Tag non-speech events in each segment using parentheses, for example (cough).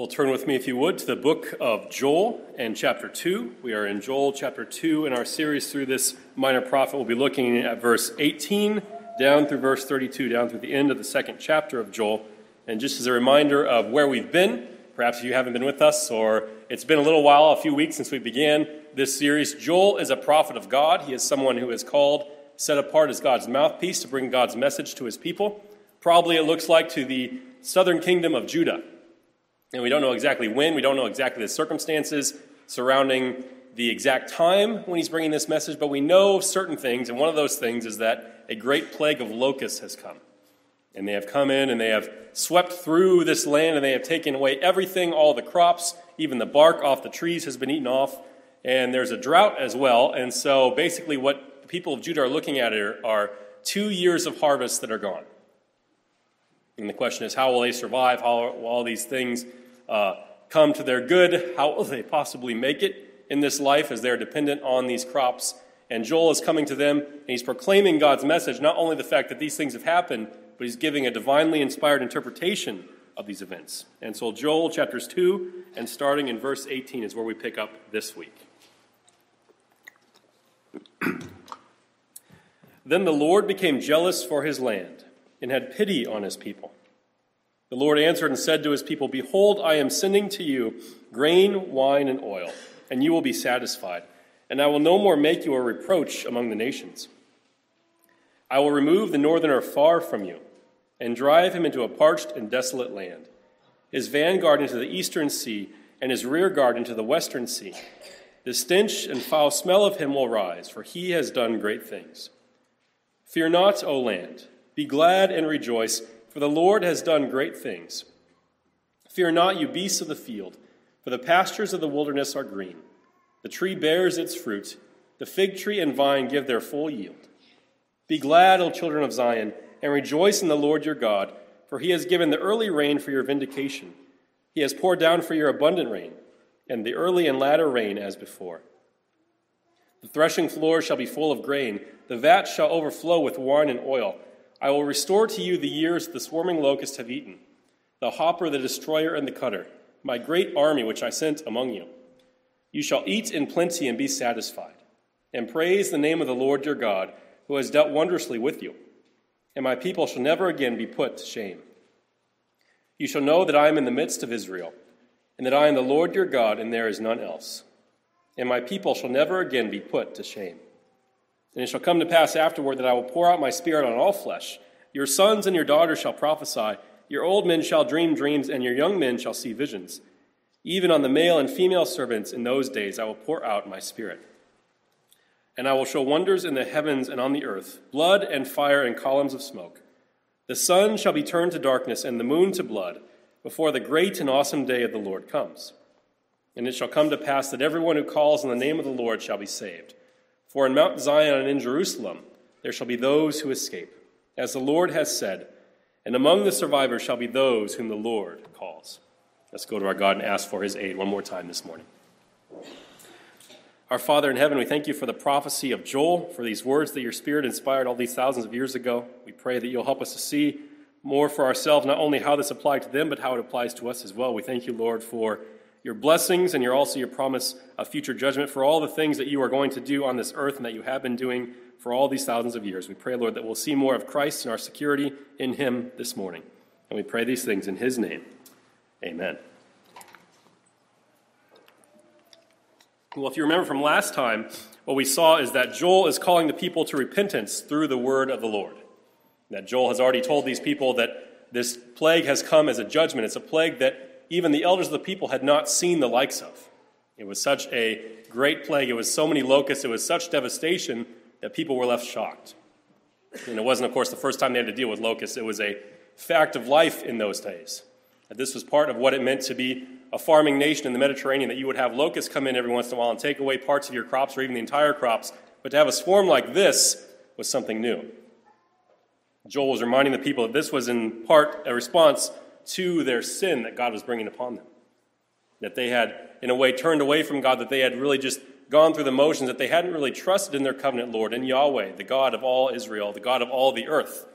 Well, turn with me, if you would, to the book of Joel and chapter 2. We are in Joel chapter 2 in our series through this minor prophet. We'll be looking at verse 18 down through verse 32, down through the end of the second chapter of Joel. And just as a reminder of where we've been, perhaps if you haven't been with us or it's been a little while, a few weeks since we began this series, Joel is a prophet of God. He is someone who is called, set apart as God's mouthpiece to bring God's message to his people. Probably it looks like to the southern kingdom of Judah. And we don't know exactly when, we don't know exactly the circumstances surrounding the exact time when he's bringing this message, but we know certain things, and one of those things is that a great plague of locusts has come. And they have come in and they have swept through this land and they have taken away everything, all the crops, even the bark off the trees has been eaten off. And there's a drought as well. And so basically, what the people of Judah are looking at are, are two years of harvest that are gone. And the question is, how will they survive? How will all these things uh, come to their good? How will they possibly make it in this life as they're dependent on these crops? And Joel is coming to them and he's proclaiming God's message, not only the fact that these things have happened, but he's giving a divinely inspired interpretation of these events. And so, Joel chapters 2 and starting in verse 18 is where we pick up this week. (clears throat) then the Lord became jealous for his land and had pity on his people. The Lord answered and said to his people, Behold, I am sending to you grain, wine, and oil, and you will be satisfied, and I will no more make you a reproach among the nations. I will remove the northerner far from you, and drive him into a parched and desolate land, his vanguard into the eastern sea, and his rearguard into the western sea. The stench and foul smell of him will rise, for he has done great things. Fear not, O land. Be glad and rejoice, for the Lord has done great things. Fear not, you beasts of the field, for the pastures of the wilderness are green. The tree bears its fruit, the fig tree and vine give their full yield. Be glad, O children of Zion, and rejoice in the Lord your God, for he has given the early rain for your vindication. He has poured down for your abundant rain, and the early and latter rain as before. The threshing floor shall be full of grain, the vat shall overflow with wine and oil. I will restore to you the years the swarming locusts have eaten, the hopper, the destroyer, and the cutter, my great army which I sent among you. You shall eat in plenty and be satisfied, and praise the name of the Lord your God, who has dealt wondrously with you. And my people shall never again be put to shame. You shall know that I am in the midst of Israel, and that I am the Lord your God, and there is none else. And my people shall never again be put to shame. And it shall come to pass afterward that I will pour out my spirit on all flesh. Your sons and your daughters shall prophesy, your old men shall dream dreams, and your young men shall see visions. Even on the male and female servants in those days I will pour out my spirit. And I will show wonders in the heavens and on the earth blood and fire and columns of smoke. The sun shall be turned to darkness and the moon to blood before the great and awesome day of the Lord comes. And it shall come to pass that everyone who calls on the name of the Lord shall be saved. For in Mount Zion and in Jerusalem there shall be those who escape, as the Lord has said, and among the survivors shall be those whom the Lord calls. Let's go to our God and ask for his aid one more time this morning. Our Father in heaven, we thank you for the prophecy of Joel, for these words that your Spirit inspired all these thousands of years ago. We pray that you'll help us to see more for ourselves, not only how this applied to them, but how it applies to us as well. We thank you, Lord, for your blessings and your, also your promise of future judgment for all the things that you are going to do on this earth and that you have been doing for all these thousands of years. We pray, Lord, that we'll see more of Christ and our security in him this morning. And we pray these things in his name. Amen. Well, if you remember from last time, what we saw is that Joel is calling the people to repentance through the word of the Lord. That Joel has already told these people that this plague has come as a judgment. It's a plague that even the elders of the people had not seen the likes of. It was such a great plague. It was so many locusts. It was such devastation that people were left shocked. And it wasn't, of course, the first time they had to deal with locusts. It was a fact of life in those days. That this was part of what it meant to be a farming nation in the Mediterranean, that you would have locusts come in every once in a while and take away parts of your crops or even the entire crops. But to have a swarm like this was something new. Joel was reminding the people that this was in part a response to their sin that God was bringing upon them. That they had, in a way, turned away from God, that they had really just gone through the motions, that they hadn't really trusted in their covenant Lord, in Yahweh, the God of all Israel, the God of all the earth.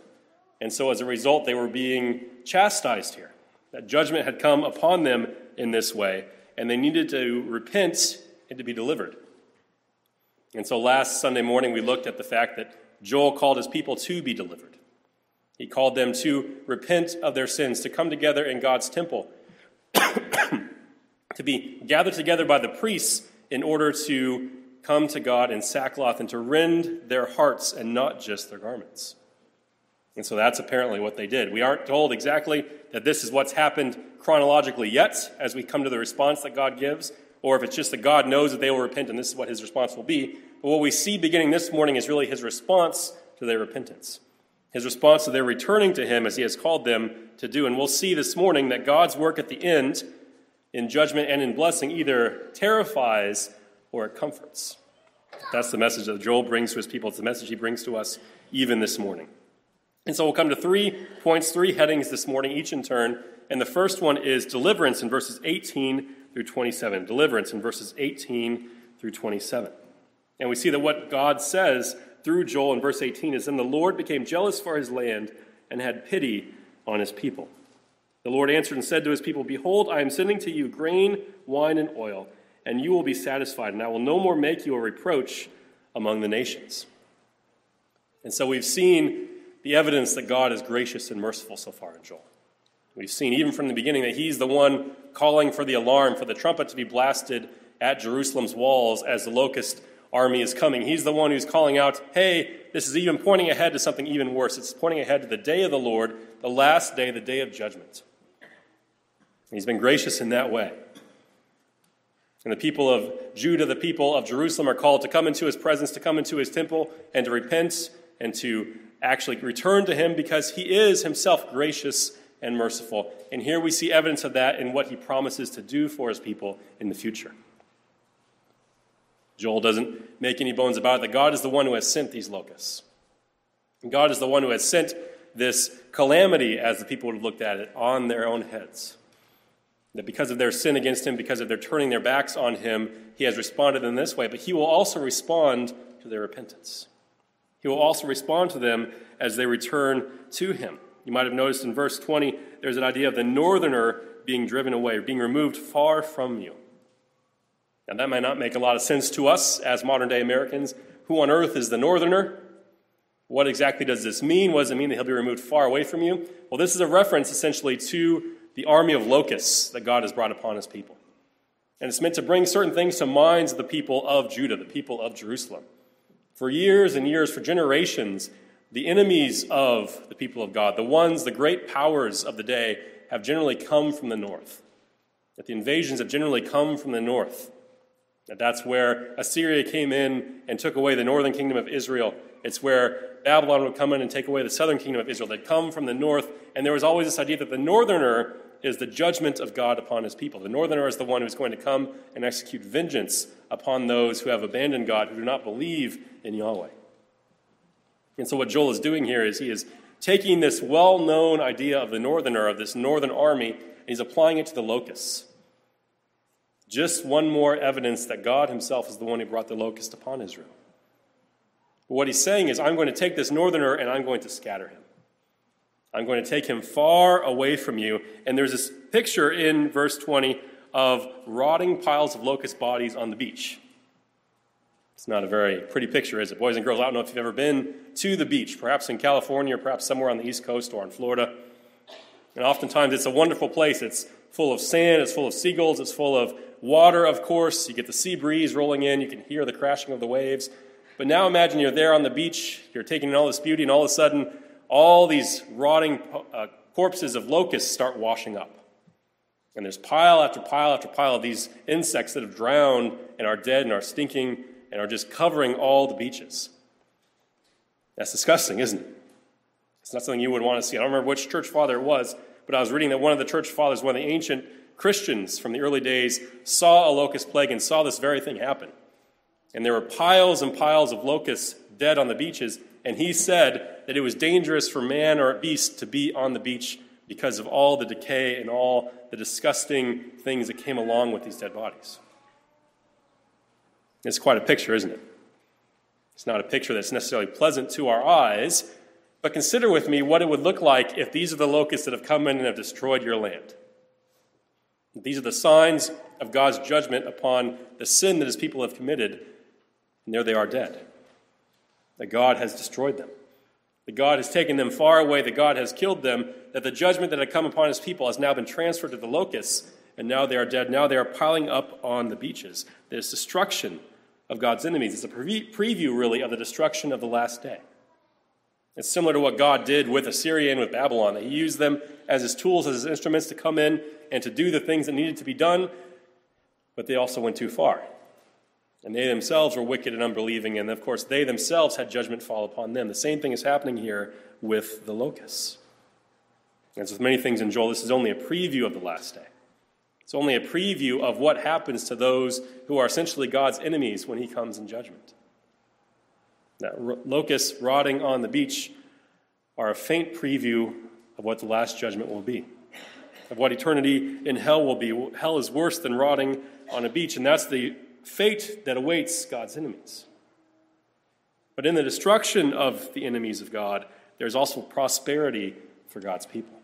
And so as a result, they were being chastised here. That judgment had come upon them in this way, and they needed to repent and to be delivered. And so last Sunday morning, we looked at the fact that Joel called his people to be delivered. He called them to repent of their sins, to come together in God's temple, (coughs) to be gathered together by the priests in order to come to God in sackcloth and to rend their hearts and not just their garments. And so that's apparently what they did. We aren't told exactly that this is what's happened chronologically yet as we come to the response that God gives, or if it's just that God knows that they will repent and this is what his response will be. But what we see beginning this morning is really his response to their repentance, his response to their returning to him as he has called them to do. And we'll see this morning that God's work at the end, in judgment and in blessing, either terrifies or it comforts. That's the message that Joel brings to his people. It's the message he brings to us even this morning. And so we'll come to three points, three headings this morning, each in turn. And the first one is deliverance in verses 18 through 27. Deliverance in verses 18 through 27. And we see that what God says through Joel in verse 18 is Then the Lord became jealous for his land and had pity on his people. The Lord answered and said to his people, Behold, I am sending to you grain, wine, and oil, and you will be satisfied, and I will no more make you a reproach among the nations. And so we've seen the evidence that God is gracious and merciful so far in Joel. We've seen even from the beginning that he's the one calling for the alarm, for the trumpet to be blasted at Jerusalem's walls as the locust army is coming. He's the one who's calling out, hey, this is even pointing ahead to something even worse. It's pointing ahead to the day of the Lord, the last day, the day of judgment. And he's been gracious in that way. And the people of Judah, the people of Jerusalem, are called to come into his presence, to come into his temple, and to repent and to actually return to him because he is himself gracious and merciful. And here we see evidence of that in what he promises to do for his people in the future. Joel doesn't make any bones about it that God is the one who has sent these locusts. God is the one who has sent this calamity, as the people would have looked at it, on their own heads. That because of their sin against him, because of their turning their backs on him, he has responded in this way, but he will also respond to their repentance. He will also respond to them as they return to him. You might have noticed in verse 20, there's an idea of the northerner being driven away, being removed far from you. Now, that might not make a lot of sense to us as modern day Americans. Who on earth is the northerner? What exactly does this mean? What does it mean that he'll be removed far away from you? Well, this is a reference essentially to the army of locusts that God has brought upon his people. And it's meant to bring certain things to minds of the people of Judah, the people of Jerusalem. For years and years, for generations, the enemies of the people of God, the ones, the great powers of the day, have generally come from the north. That the invasions have generally come from the north. That that's where Assyria came in and took away the northern kingdom of Israel. It's where Babylon would come in and take away the southern kingdom of Israel. They'd come from the north, and there was always this idea that the northerner is the judgment of God upon his people. The northerner is the one who's going to come and execute vengeance upon those who have abandoned God, who do not believe in Yahweh. And so, what Joel is doing here is he is taking this well known idea of the northerner, of this northern army, and he's applying it to the locusts. Just one more evidence that God himself is the one who brought the locust upon Israel. But what he's saying is, I'm going to take this northerner and I'm going to scatter him. I'm going to take him far away from you. And there's this picture in verse 20 of rotting piles of locust bodies on the beach. It's not a very pretty picture, is it? Boys and girls, I don't know if you've ever been to the beach, perhaps in California, or perhaps somewhere on the East Coast or in Florida. And oftentimes it's a wonderful place. It's full of sand, it's full of seagulls, it's full of water, of course. You get the sea breeze rolling in, you can hear the crashing of the waves. But now imagine you're there on the beach, you're taking in all this beauty, and all of a sudden, all these rotting uh, corpses of locusts start washing up. And there's pile after pile after pile of these insects that have drowned and are dead and are stinking and are just covering all the beaches. That's disgusting, isn't it? It's not something you would want to see. I don't remember which church father it was, but I was reading that one of the church fathers, one of the ancient Christians from the early days, saw a locust plague and saw this very thing happen. And there were piles and piles of locusts dead on the beaches, and he said that it was dangerous for man or beast to be on the beach because of all the decay and all the disgusting things that came along with these dead bodies. It's quite a picture, isn't it? It's not a picture that's necessarily pleasant to our eyes, but consider with me what it would look like if these are the locusts that have come in and have destroyed your land. These are the signs of God's judgment upon the sin that his people have committed, and there they are dead. That God has destroyed them. That God has taken them far away, that God has killed them, that the judgment that had come upon his people has now been transferred to the locusts, and now they are dead. Now they are piling up on the beaches. There's destruction of God's enemies. It's a preview, really, of the destruction of the last day. It's similar to what God did with Assyria and with Babylon, that He used them as His tools, as His instruments to come in and to do the things that needed to be done, but they also went too far. And they themselves were wicked and unbelieving, and of course, they themselves had judgment fall upon them. The same thing is happening here with the locusts. As with many things in Joel, this is only a preview of the last day. It's only a preview of what happens to those who are essentially God's enemies when he comes in judgment. That locusts rotting on the beach are a faint preview of what the last judgment will be, of what eternity in hell will be. Hell is worse than rotting on a beach, and that's the fate that awaits God's enemies. But in the destruction of the enemies of God, there's also prosperity for God's people.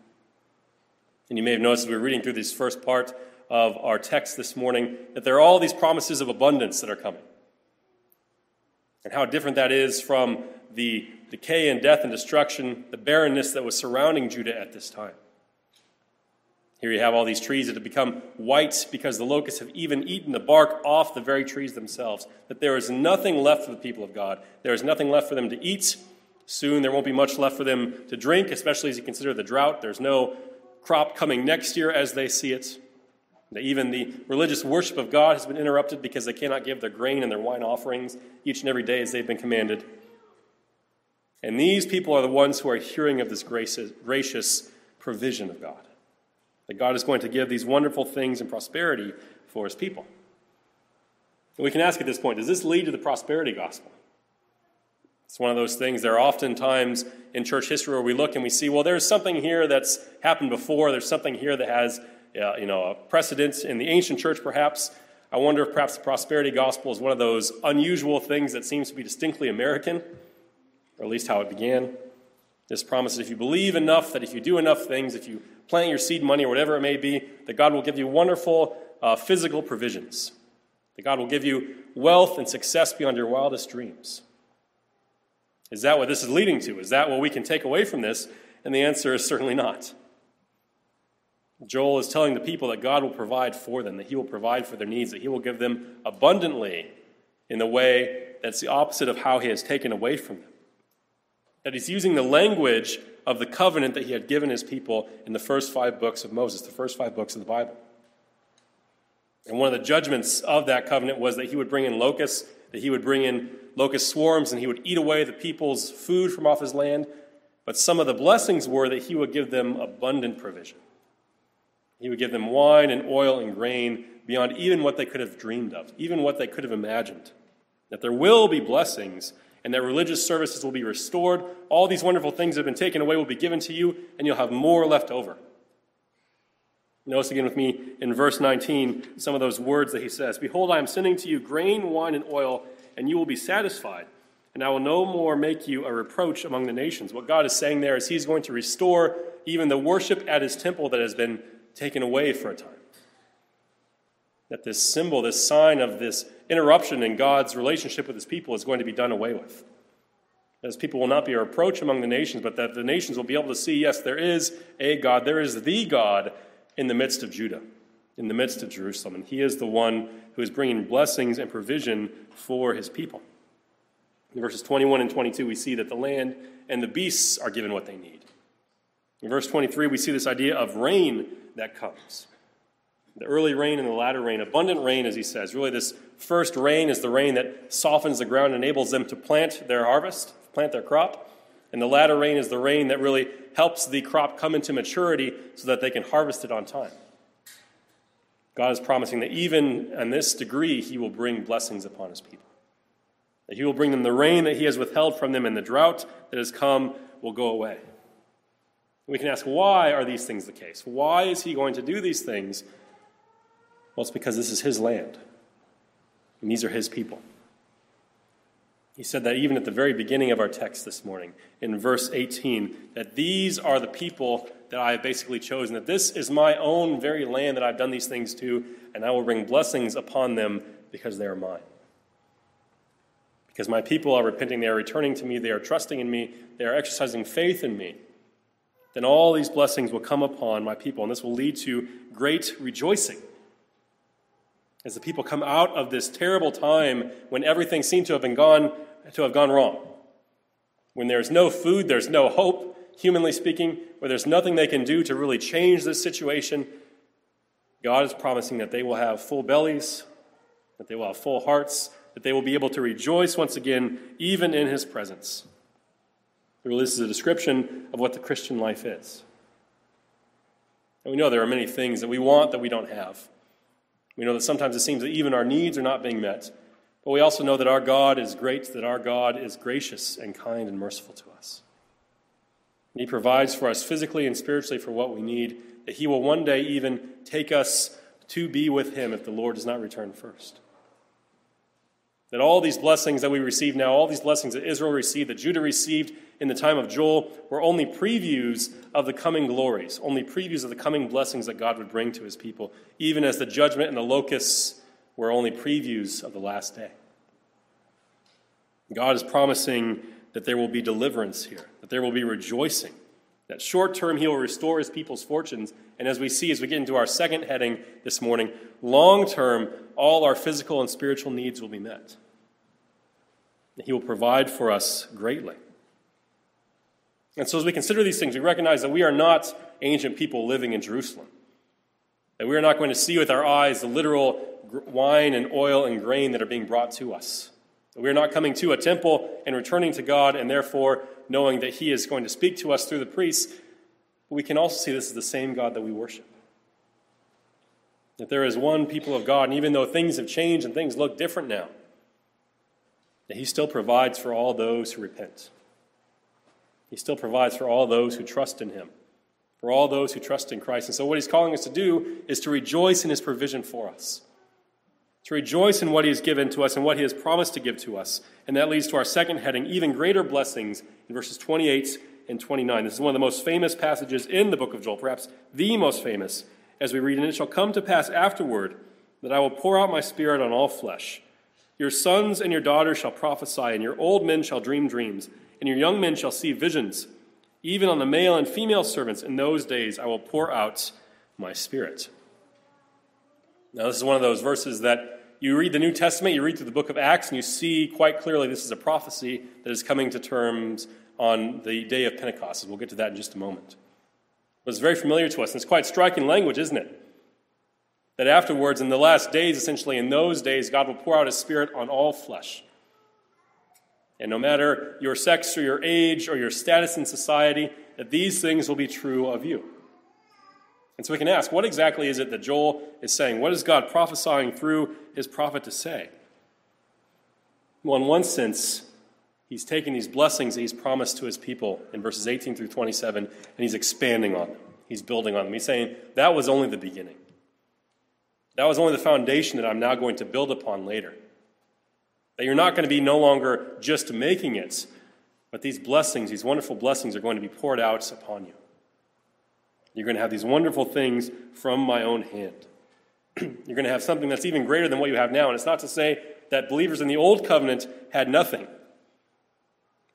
And you may have noticed as we were reading through this first part of our text this morning that there are all these promises of abundance that are coming. And how different that is from the decay and death and destruction, the barrenness that was surrounding Judah at this time. Here you have all these trees that have become white because the locusts have even eaten the bark off the very trees themselves. That there is nothing left for the people of God. There is nothing left for them to eat. Soon there won't be much left for them to drink, especially as you consider the drought. There's no crop coming next year as they see it. Even the religious worship of God has been interrupted because they cannot give their grain and their wine offerings each and every day as they've been commanded. And these people are the ones who are hearing of this gracious provision of God. That God is going to give these wonderful things and prosperity for his people. And we can ask at this point does this lead to the prosperity gospel? It's one of those things. There are often times in church history where we look and we see, well, there's something here that's happened before. There's something here that has uh, you know, a precedent in the ancient church, perhaps. I wonder if perhaps the prosperity gospel is one of those unusual things that seems to be distinctly American, or at least how it began. This promise that if you believe enough, that if you do enough things, if you plant your seed money or whatever it may be, that God will give you wonderful uh, physical provisions. That God will give you wealth and success beyond your wildest dreams. Is that what this is leading to? Is that what we can take away from this? And the answer is certainly not. Joel is telling the people that God will provide for them, that He will provide for their needs, that He will give them abundantly in the way that's the opposite of how He has taken away from them. That He's using the language of the covenant that He had given His people in the first five books of Moses, the first five books of the Bible. And one of the judgments of that covenant was that He would bring in locusts, that He would bring in locust swarms, and He would eat away the people's food from off His land. But some of the blessings were that He would give them abundant provision. He would give them wine and oil and grain beyond even what they could have dreamed of, even what they could have imagined. That there will be blessings and that religious services will be restored. All these wonderful things that have been taken away will be given to you, and you'll have more left over. Notice again with me in verse 19 some of those words that he says Behold, I am sending to you grain, wine, and oil, and you will be satisfied. And I will no more make you a reproach among the nations. What God is saying there is He's going to restore even the worship at His temple that has been taken away for a time. That this symbol, this sign of this interruption in God's relationship with his people is going to be done away with. As people will not be a reproach among the nations, but that the nations will be able to see yes, there is a God, there is the God in the midst of Judah, in the midst of Jerusalem. And he is the one who is bringing blessings and provision for his people. In verses 21 and 22, we see that the land and the beasts are given what they need. In verse 23, we see this idea of rain that comes. The early rain and the latter rain, abundant rain, as he says. Really, this first rain is the rain that softens the ground, and enables them to plant their harvest, plant their crop. And the latter rain is the rain that really helps the crop come into maturity so that they can harvest it on time. God is promising that even in this degree, He will bring blessings upon His people. That He will bring them the rain that He has withheld from them, and the drought that has come will go away. We can ask, why are these things the case? Why is he going to do these things? Well, it's because this is his land, and these are his people. He said that even at the very beginning of our text this morning, in verse 18, that these are the people that I have basically chosen, that this is my own very land that I've done these things to, and I will bring blessings upon them because they are mine. Because my people are repenting, they are returning to me, they are trusting in me, they are exercising faith in me. Then all these blessings will come upon my people, and this will lead to great rejoicing. As the people come out of this terrible time when everything seemed to have been gone to have gone wrong. When there's no food, there's no hope, humanly speaking, where there's nothing they can do to really change this situation, God is promising that they will have full bellies, that they will have full hearts, that they will be able to rejoice once again, even in His presence. Really, this is a description of what the Christian life is. And we know there are many things that we want that we don't have. We know that sometimes it seems that even our needs are not being met. But we also know that our God is great, that our God is gracious and kind and merciful to us. And he provides for us physically and spiritually for what we need, that He will one day even take us to be with Him if the Lord does not return first. That all these blessings that we receive now, all these blessings that Israel received, that Judah received in the time of Joel, were only previews of the coming glories, only previews of the coming blessings that God would bring to his people, even as the judgment and the locusts were only previews of the last day. God is promising that there will be deliverance here, that there will be rejoicing, that short term he will restore his people's fortunes. And as we see as we get into our second heading this morning, long term, all our physical and spiritual needs will be met. He will provide for us greatly. And so, as we consider these things, we recognize that we are not ancient people living in Jerusalem. That we are not going to see with our eyes the literal wine and oil and grain that are being brought to us. That we are not coming to a temple and returning to God and therefore knowing that He is going to speak to us through the priests. But we can also see this is the same God that we worship. That there is one people of God, and even though things have changed and things look different now, that He still provides for all those who repent. He still provides for all those who trust in Him, for all those who trust in Christ. And so, what He's calling us to do is to rejoice in His provision for us, to rejoice in what He has given to us and what He has promised to give to us. And that leads to our second heading even greater blessings in verses 28 and 29. This is one of the most famous passages in the book of Joel, perhaps the most famous, as we read, And it shall come to pass afterward that I will pour out my spirit on all flesh. Your sons and your daughters shall prophesy, and your old men shall dream dreams, and your young men shall see visions. Even on the male and female servants in those days I will pour out my spirit. Now, this is one of those verses that you read the New Testament, you read through the book of Acts, and you see quite clearly this is a prophecy that is coming to terms on the day of Pentecost. We'll get to that in just a moment. But it's very familiar to us, and it's quite striking language, isn't it? That afterwards, in the last days, essentially in those days, God will pour out His Spirit on all flesh. And no matter your sex or your age or your status in society, that these things will be true of you. And so we can ask, what exactly is it that Joel is saying? What is God prophesying through his prophet to say? Well, in one sense, he's taking these blessings that he's promised to his people in verses 18 through 27, and he's expanding on them. He's building on them. He's saying, that was only the beginning. That was only the foundation that I'm now going to build upon later. That you're not going to be no longer just making it, but these blessings, these wonderful blessings, are going to be poured out upon you. You're going to have these wonderful things from my own hand. (clears throat) you're going to have something that's even greater than what you have now. And it's not to say that believers in the old covenant had nothing.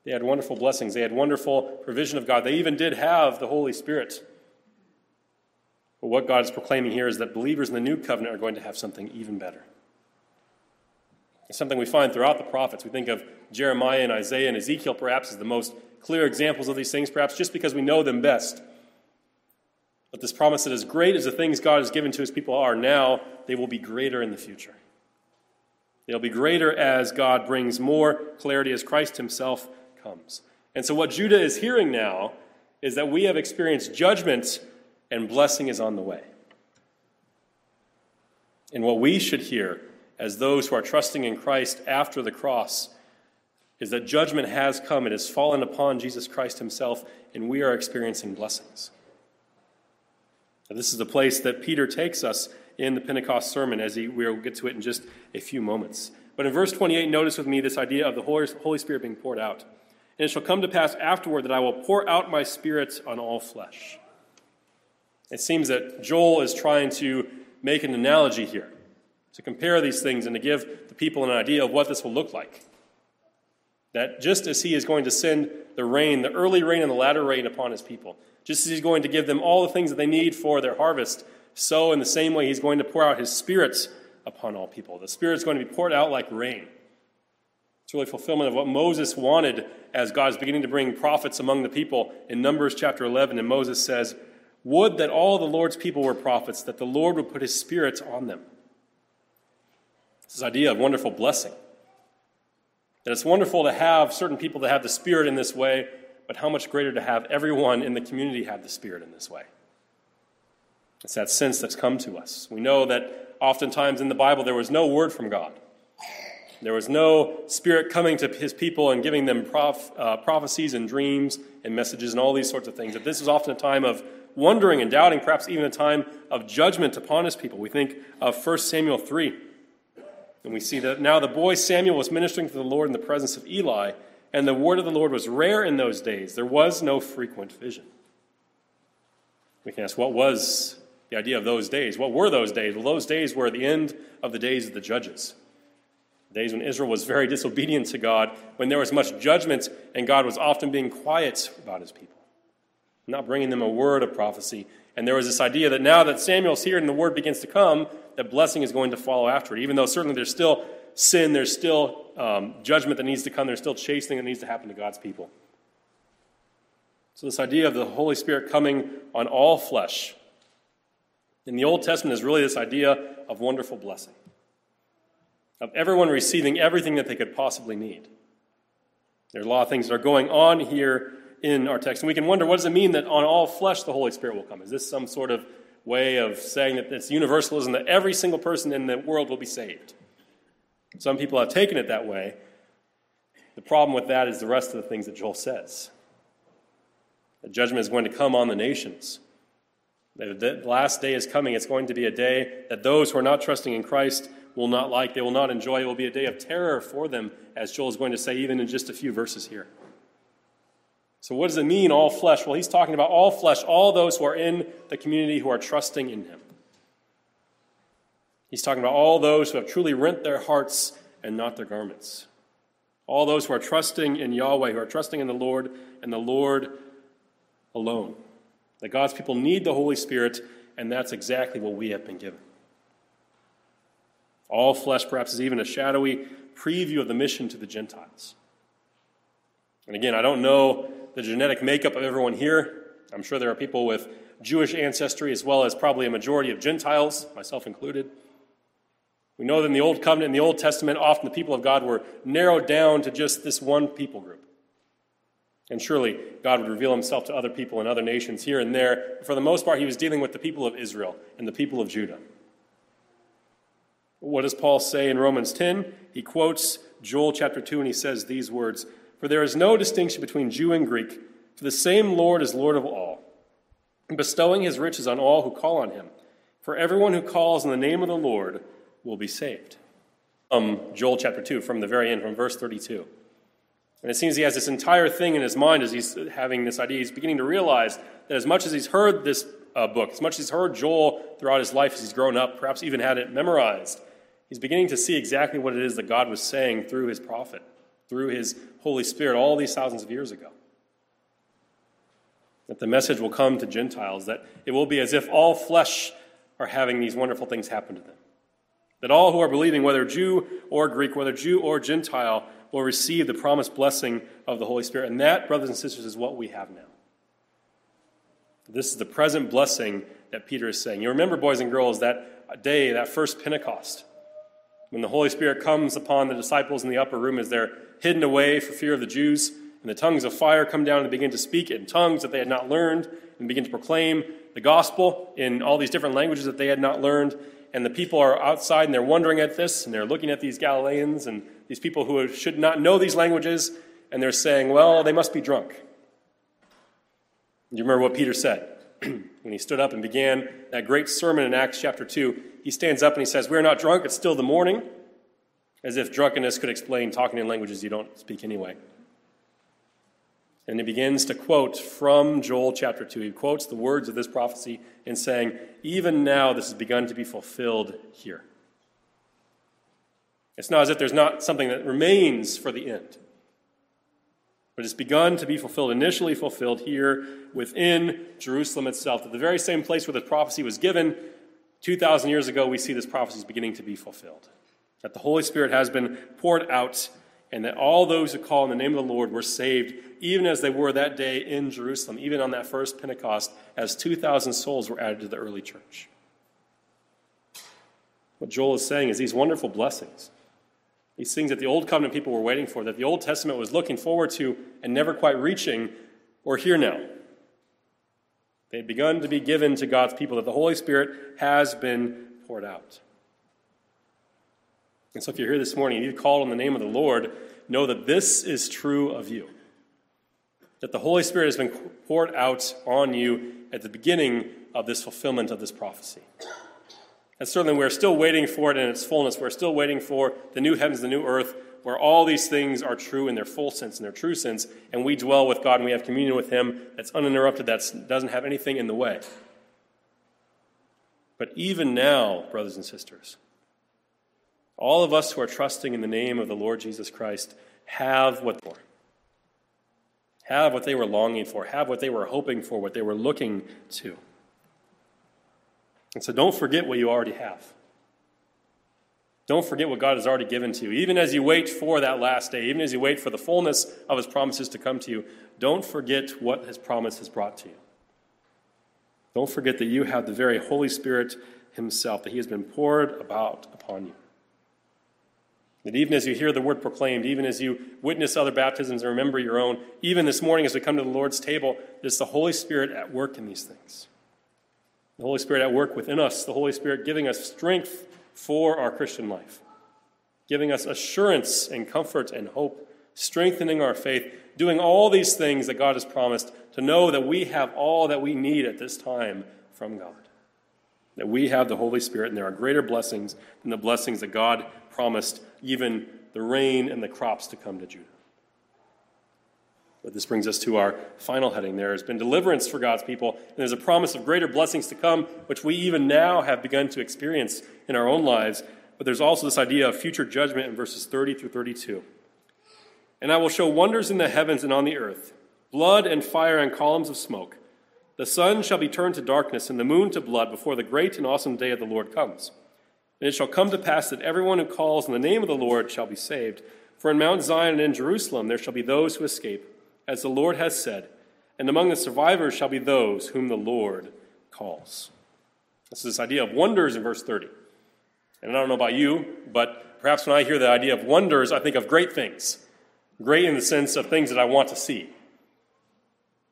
They had wonderful blessings, they had wonderful provision of God. They even did have the Holy Spirit. But what God is proclaiming here is that believers in the new covenant are going to have something even better. It's something we find throughout the prophets. We think of Jeremiah and Isaiah and Ezekiel perhaps as the most clear examples of these things, perhaps just because we know them best. But this promise that as great as the things God has given to his people are now, they will be greater in the future. They'll be greater as God brings more clarity as Christ himself comes. And so, what Judah is hearing now is that we have experienced judgment and blessing is on the way. And what we should hear as those who are trusting in Christ after the cross is that judgment has come. It has fallen upon Jesus Christ himself, and we are experiencing blessings. This is the place that Peter takes us in the Pentecost sermon, as he, we'll get to it in just a few moments. But in verse 28, notice with me this idea of the Holy Spirit being poured out. And it shall come to pass afterward that I will pour out my spirit on all flesh. It seems that Joel is trying to make an analogy here, to compare these things and to give the people an idea of what this will look like. That just as he is going to send the rain, the early rain and the latter rain upon his people, just as he's going to give them all the things that they need for their harvest, so in the same way he's going to pour out his spirits upon all people. The Spirit is going to be poured out like rain. It's really fulfillment of what Moses wanted as God is beginning to bring prophets among the people in Numbers chapter 11. And Moses says, Would that all the Lord's people were prophets, that the Lord would put his Spirit on them. This idea of wonderful blessing. That it's wonderful to have certain people that have the Spirit in this way, but how much greater to have everyone in the community have the Spirit in this way. It's that sense that's come to us. We know that oftentimes in the Bible there was no word from God. There was no spirit coming to his people and giving them prof, uh, prophecies and dreams and messages and all these sorts of things. That this is often a time of wondering and doubting, perhaps even a time of judgment upon his people. We think of 1 Samuel 3. And we see that now the boy Samuel was ministering to the Lord in the presence of Eli, and the word of the Lord was rare in those days. There was no frequent vision. We can ask, what was the idea of those days. What were those days? Well, those days were the end of the days of the judges. Days when Israel was very (laughs) disobedient to God, when there was much judgment, and God was often being quiet about his people, not bringing them a word of prophecy. And there was this idea that now that Samuel's here and the word begins to come, that blessing is going to follow after it. Even though certainly there's still sin, there's still um, judgment that needs to come, there's still chastening that needs to happen to God's people. So, this idea of the Holy Spirit coming on all flesh in the Old Testament is really this idea of wonderful blessing, of everyone receiving everything that they could possibly need. There's a lot of things that are going on here in our text. And we can wonder what does it mean that on all flesh the Holy Spirit will come? Is this some sort of way of saying that it's universalism, that every single person in the world will be saved? Some people have taken it that way. The problem with that is the rest of the things that Joel says. The judgment is going to come on the nations. The last day is coming. It's going to be a day that those who are not trusting in Christ will not like, they will not enjoy. It will be a day of terror for them, as Joel is going to say even in just a few verses here. So, what does it mean, all flesh? Well, he's talking about all flesh, all those who are in the community who are trusting in him. He's talking about all those who have truly rent their hearts and not their garments. All those who are trusting in Yahweh, who are trusting in the Lord and the Lord alone. That God's people need the Holy Spirit, and that's exactly what we have been given. All flesh, perhaps, is even a shadowy preview of the mission to the Gentiles. And again, I don't know the genetic makeup of everyone here. I'm sure there are people with Jewish ancestry as well as probably a majority of Gentiles, myself included. We know that in the Old Covenant, in the Old Testament, often the people of God were narrowed down to just this one people group. And surely God would reveal himself to other people and other nations here and there. But For the most part, he was dealing with the people of Israel and the people of Judah. What does Paul say in Romans 10? He quotes Joel chapter 2 and he says these words For there is no distinction between Jew and Greek, for the same Lord is Lord of all, bestowing his riches on all who call on him. For everyone who calls in the name of the Lord will be saved. Um, Joel chapter 2, from the very end, from verse 32. And it seems he has this entire thing in his mind as he's having this idea. He's beginning to realize that as much as he's heard this uh, book, as much as he's heard Joel throughout his life as he's grown up, perhaps even had it memorized, he's beginning to see exactly what it is that God was saying through his prophet, through his Holy Spirit all these thousands of years ago. That the message will come to Gentiles, that it will be as if all flesh are having these wonderful things happen to them. That all who are believing, whether Jew or Greek, whether Jew or Gentile, will receive the promised blessing of the Holy Spirit. And that, brothers and sisters, is what we have now. This is the present blessing that Peter is saying. You remember, boys and girls, that day, that first Pentecost, when the Holy Spirit comes upon the disciples in the upper room as they're hidden away for fear of the Jews, and the tongues of fire come down and begin to speak in tongues that they had not learned, and begin to proclaim the gospel in all these different languages that they had not learned. And the people are outside and they're wondering at this, and they're looking at these Galileans and these people who should not know these languages, and they're saying, well, they must be drunk. You remember what Peter said (clears throat) when he stood up and began that great sermon in Acts chapter 2. He stands up and he says, We're not drunk, it's still the morning. as if drunkenness could explain talking in languages you don't speak anyway. And he begins to quote from Joel chapter 2. He quotes the words of this prophecy in saying, Even now this has begun to be fulfilled here. It's not as if there's not something that remains for the end, but it's begun to be fulfilled, initially fulfilled here within Jerusalem itself. At the very same place where the prophecy was given 2,000 years ago, we see this prophecy is beginning to be fulfilled. That the Holy Spirit has been poured out, and that all those who call in the name of the Lord were saved, even as they were that day in Jerusalem, even on that first Pentecost, as 2,000 souls were added to the early church. What Joel is saying is these wonderful blessings these things that the Old Covenant people were waiting for, that the Old Testament was looking forward to and never quite reaching, were here now. They had begun to be given to God's people, that the Holy Spirit has been poured out. And so, if you're here this morning and you've called on the name of the Lord, know that this is true of you. That the Holy Spirit has been poured out on you at the beginning of this fulfillment of this prophecy. And certainly we're still waiting for it in its fullness. We're still waiting for the new heavens, the new earth, where all these things are true in their full sense, in their true sense, and we dwell with God and we have communion with Him that's uninterrupted, that doesn't have anything in the way. But even now, brothers and sisters, all of us who are trusting in the name of the Lord Jesus Christ have what for. Have what they were longing for, have what they were hoping for, what they were looking to. And so don't forget what you already have. Don't forget what God has already given to you. Even as you wait for that last day, even as you wait for the fullness of His promises to come to you, don't forget what His promise has brought to you. Don't forget that you have the very Holy Spirit Himself, that He has been poured about upon you. That even as you hear the word proclaimed, even as you witness other baptisms and remember your own, even this morning as we come to the Lord's table, there's the Holy Spirit at work in these things. The Holy Spirit at work within us, the Holy Spirit giving us strength for our Christian life, giving us assurance and comfort and hope, strengthening our faith, doing all these things that God has promised to know that we have all that we need at this time from God. That we have the Holy Spirit, and there are greater blessings than the blessings that God promised, even the rain and the crops to come to Judah. But this brings us to our final heading. There has been deliverance for God's people, and there's a promise of greater blessings to come, which we even now have begun to experience in our own lives. But there's also this idea of future judgment in verses 30 through 32. And I will show wonders in the heavens and on the earth blood and fire and columns of smoke. The sun shall be turned to darkness and the moon to blood before the great and awesome day of the Lord comes. And it shall come to pass that everyone who calls on the name of the Lord shall be saved. For in Mount Zion and in Jerusalem there shall be those who escape as the Lord has said, and among the survivors shall be those whom the Lord calls. This is this idea of wonders in verse 30. And I don't know about you, but perhaps when I hear the idea of wonders, I think of great things. Great in the sense of things that I want to see.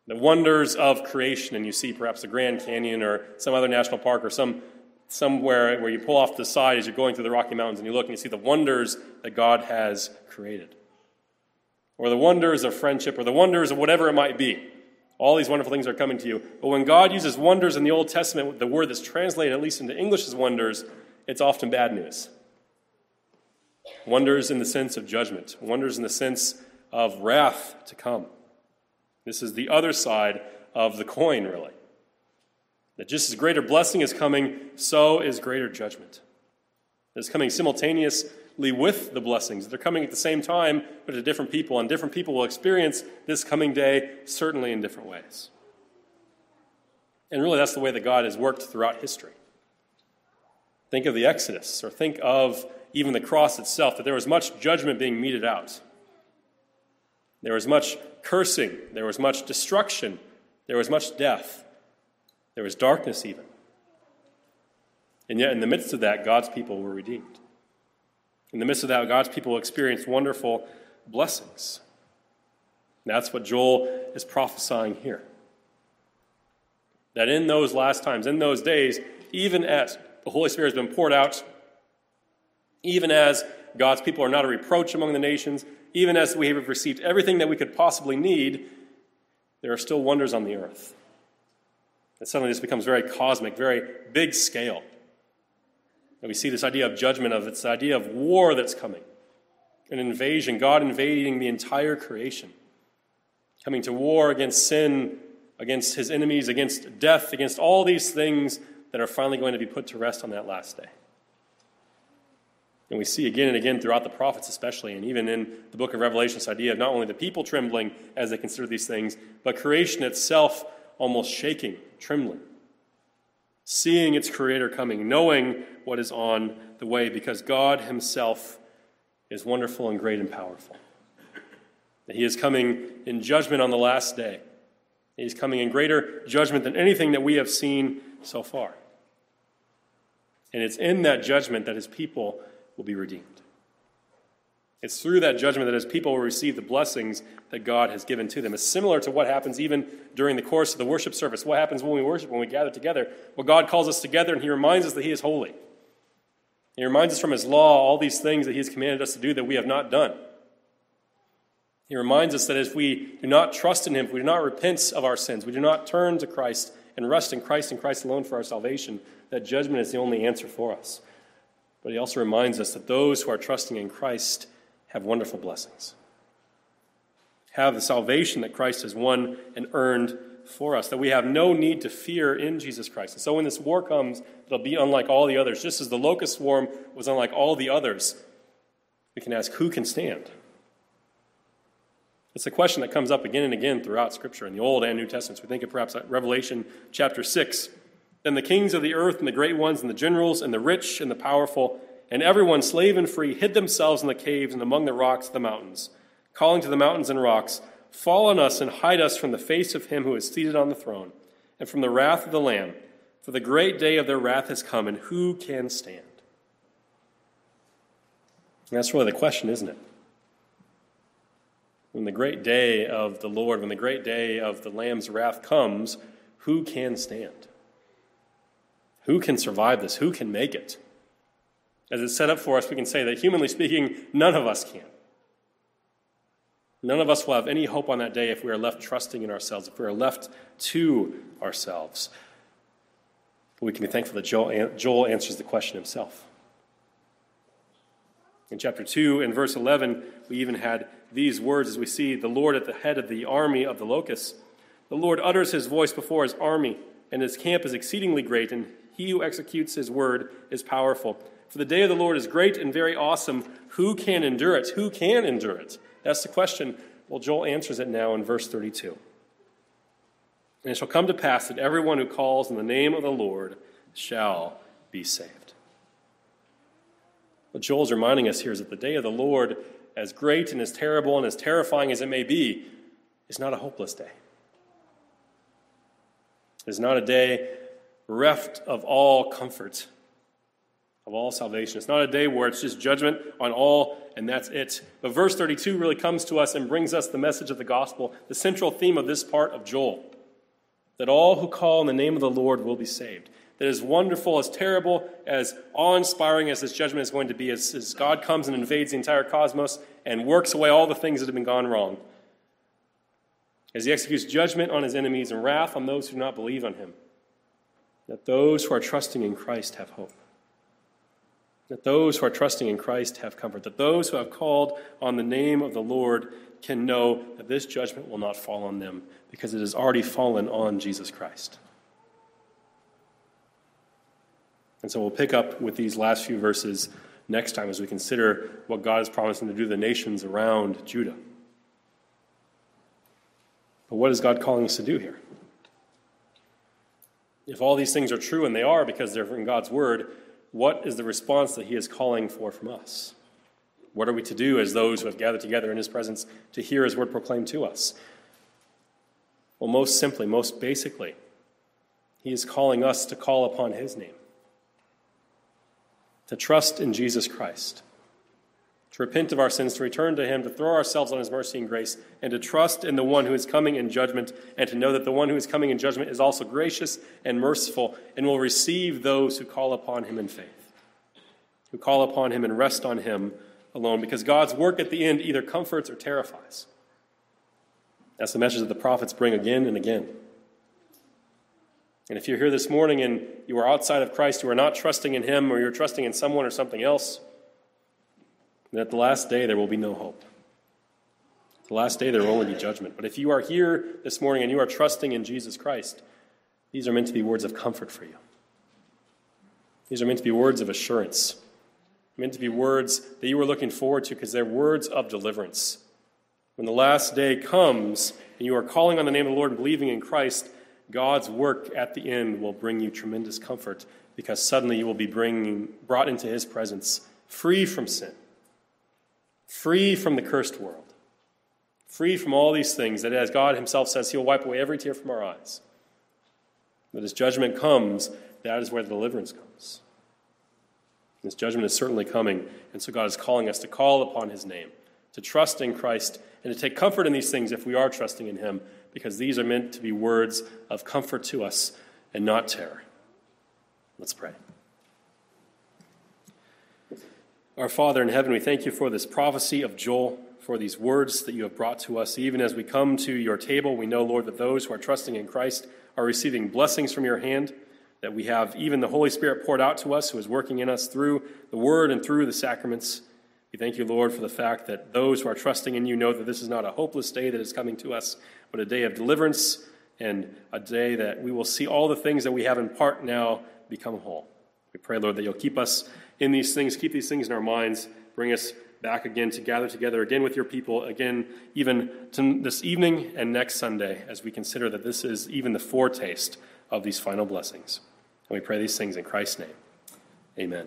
The wonders of creation, and you see perhaps the Grand Canyon or some other national park or some somewhere where you pull off the side as you're going through the Rocky Mountains and you look and you see the wonders that God has created or the wonders of friendship, or the wonders of whatever it might be. All these wonderful things are coming to you. But when God uses wonders in the Old Testament, the word that's translated, at least into English, as wonders, it's often bad news. Wonders in the sense of judgment, wonders in the sense of wrath to come. This is the other side of the coin, really. That just as greater blessing is coming, so is greater judgment. It's coming simultaneously with the blessings. They're coming at the same time, but to different people, and different people will experience this coming day certainly in different ways. And really, that's the way that God has worked throughout history. Think of the Exodus, or think of even the cross itself, that there was much judgment being meted out. There was much cursing, there was much destruction, there was much death, there was darkness, even. And yet, in the midst of that, God's people were redeemed. In the midst of that, God's people experienced wonderful blessings. That's what Joel is prophesying here. That in those last times, in those days, even as the Holy Spirit has been poured out, even as God's people are not a reproach among the nations, even as we have received everything that we could possibly need, there are still wonders on the earth. And suddenly this becomes very cosmic, very big scale. And we see this idea of judgment, of this idea of war that's coming. an invasion, God invading the entire creation, coming to war against sin, against his enemies, against death, against all these things that are finally going to be put to rest on that last day. And we see again and again throughout the prophets, especially, and even in the book of Revelation, this idea of not only the people trembling as they consider these things, but creation itself almost shaking, trembling, seeing its creator coming, knowing what is on the way, because God Himself is wonderful and great and powerful. That He is coming in judgment on the last day. He's coming in greater judgment than anything that we have seen so far. And it's in that judgment that His people will be redeemed. It's through that judgment that his people will receive the blessings that God has given to them. It's similar to what happens even during the course of the worship service. What happens when we worship, when we gather together? Well, God calls us together and he reminds us that he is holy. He reminds us from his law all these things that he has commanded us to do that we have not done. He reminds us that if we do not trust in him, if we do not repent of our sins, we do not turn to Christ and rest in Christ and Christ alone for our salvation, that judgment is the only answer for us. But he also reminds us that those who are trusting in Christ have wonderful blessings, have the salvation that Christ has won and earned for us, that we have no need to fear in Jesus Christ. And so when this war comes, it'll be unlike all the others. Just as the locust swarm was unlike all the others, we can ask, who can stand? It's a question that comes up again and again throughout Scripture in the Old and New Testaments. We think of perhaps uh, Revelation chapter 6 then the kings of the earth and the great ones and the generals and the rich and the powerful and everyone, slave and free, hid themselves in the caves and among the rocks of the mountains, calling to the mountains and rocks, Fall on us and hide us from the face of him who is seated on the throne and from the wrath of the Lamb. For the great day of their wrath has come, and who can stand? And that's really the question, isn't it? When the great day of the Lord, when the great day of the Lamb's wrath comes, who can stand? Who can survive this? Who can make it? As it's set up for us, we can say that humanly speaking, none of us can. None of us will have any hope on that day if we are left trusting in ourselves, if we are left to ourselves. We can be thankful that Joel, Joel answers the question himself. In chapter 2 and verse 11, we even had these words as we see the Lord at the head of the army of the locusts. The Lord utters his voice before his army, and his camp is exceedingly great, and he who executes his word is powerful. For the day of the Lord is great and very awesome. Who can endure it? Who can endure it? That's the question. Well, Joel answers it now in verse 32. And it shall come to pass that everyone who calls in the name of the Lord shall be saved. What Joel's reminding us here is that the day of the Lord, as great and as terrible and as terrifying as it may be, is not a hopeless day. It is not a day reft of all comfort, of all salvation. It's not a day where it's just judgment on all and that's it. But verse 32 really comes to us and brings us the message of the gospel, the central theme of this part of Joel that all who call in the name of the Lord will be saved. That as wonderful, as terrible, as awe inspiring as this judgment is going to be, as, as God comes and invades the entire cosmos and works away all the things that have been gone wrong, as he executes judgment on his enemies and wrath on those who do not believe on him that those who are trusting in Christ have hope. That those who are trusting in Christ have comfort. That those who have called on the name of the Lord can know that this judgment will not fall on them because it has already fallen on Jesus Christ. And so we'll pick up with these last few verses next time as we consider what God is promising to do to the nations around Judah. But what is God calling us to do here? If all these things are true, and they are because they're in God's word, what is the response that He is calling for from us? What are we to do as those who have gathered together in His presence to hear His word proclaimed to us? Well, most simply, most basically, He is calling us to call upon His name, to trust in Jesus Christ to repent of our sins, to return to Him, to throw ourselves on His mercy and grace, and to trust in the one who is coming in judgment, and to know that the one who is coming in judgment is also gracious and merciful, and will receive those who call upon Him in faith, who call upon Him and rest on Him alone, because God's work at the end either comforts or terrifies. That's the message that the prophets bring again and again. And if you're here this morning and you are outside of Christ, you are not trusting in Him, or you're trusting in someone or something else, And at the last day, there will be no hope. The last day, there will only be judgment. But if you are here this morning and you are trusting in Jesus Christ, these are meant to be words of comfort for you. These are meant to be words of assurance, meant to be words that you are looking forward to because they're words of deliverance. When the last day comes and you are calling on the name of the Lord and believing in Christ, God's work at the end will bring you tremendous comfort because suddenly you will be bringing, brought into his presence free from sin, free from the cursed world, free from all these things that, as God himself says, he'll wipe away every tear from our eyes. But as judgment comes, that is where the deliverance comes. This judgment is certainly coming, and so God is calling us to call upon his name, to trust in Christ, and to take comfort in these things if we are trusting in him, because these are meant to be words of comfort to us and not terror. Let's pray. Our Father in heaven, we thank you for this prophecy of Joel, for these words that you have brought to us. Even as we come to your table, we know, Lord, that those who are trusting in Christ are receiving blessings from your hand, that we have even the Holy Spirit poured out to us who is working in us through the word and through the sacraments. We thank you, Lord, for the fact that those who are trusting in you know that this is not a hopeless day that is coming to us, but a day of deliverance and a day that we will see all the things that we have in part now become whole. We pray, Lord, that you'll keep us in these things, keep these things in our minds, bring us back again to gather together again with your people, again, even this evening and next Sunday, as we consider that this is even the foretaste of these final blessings. And we pray these things in Christ's name. Amen.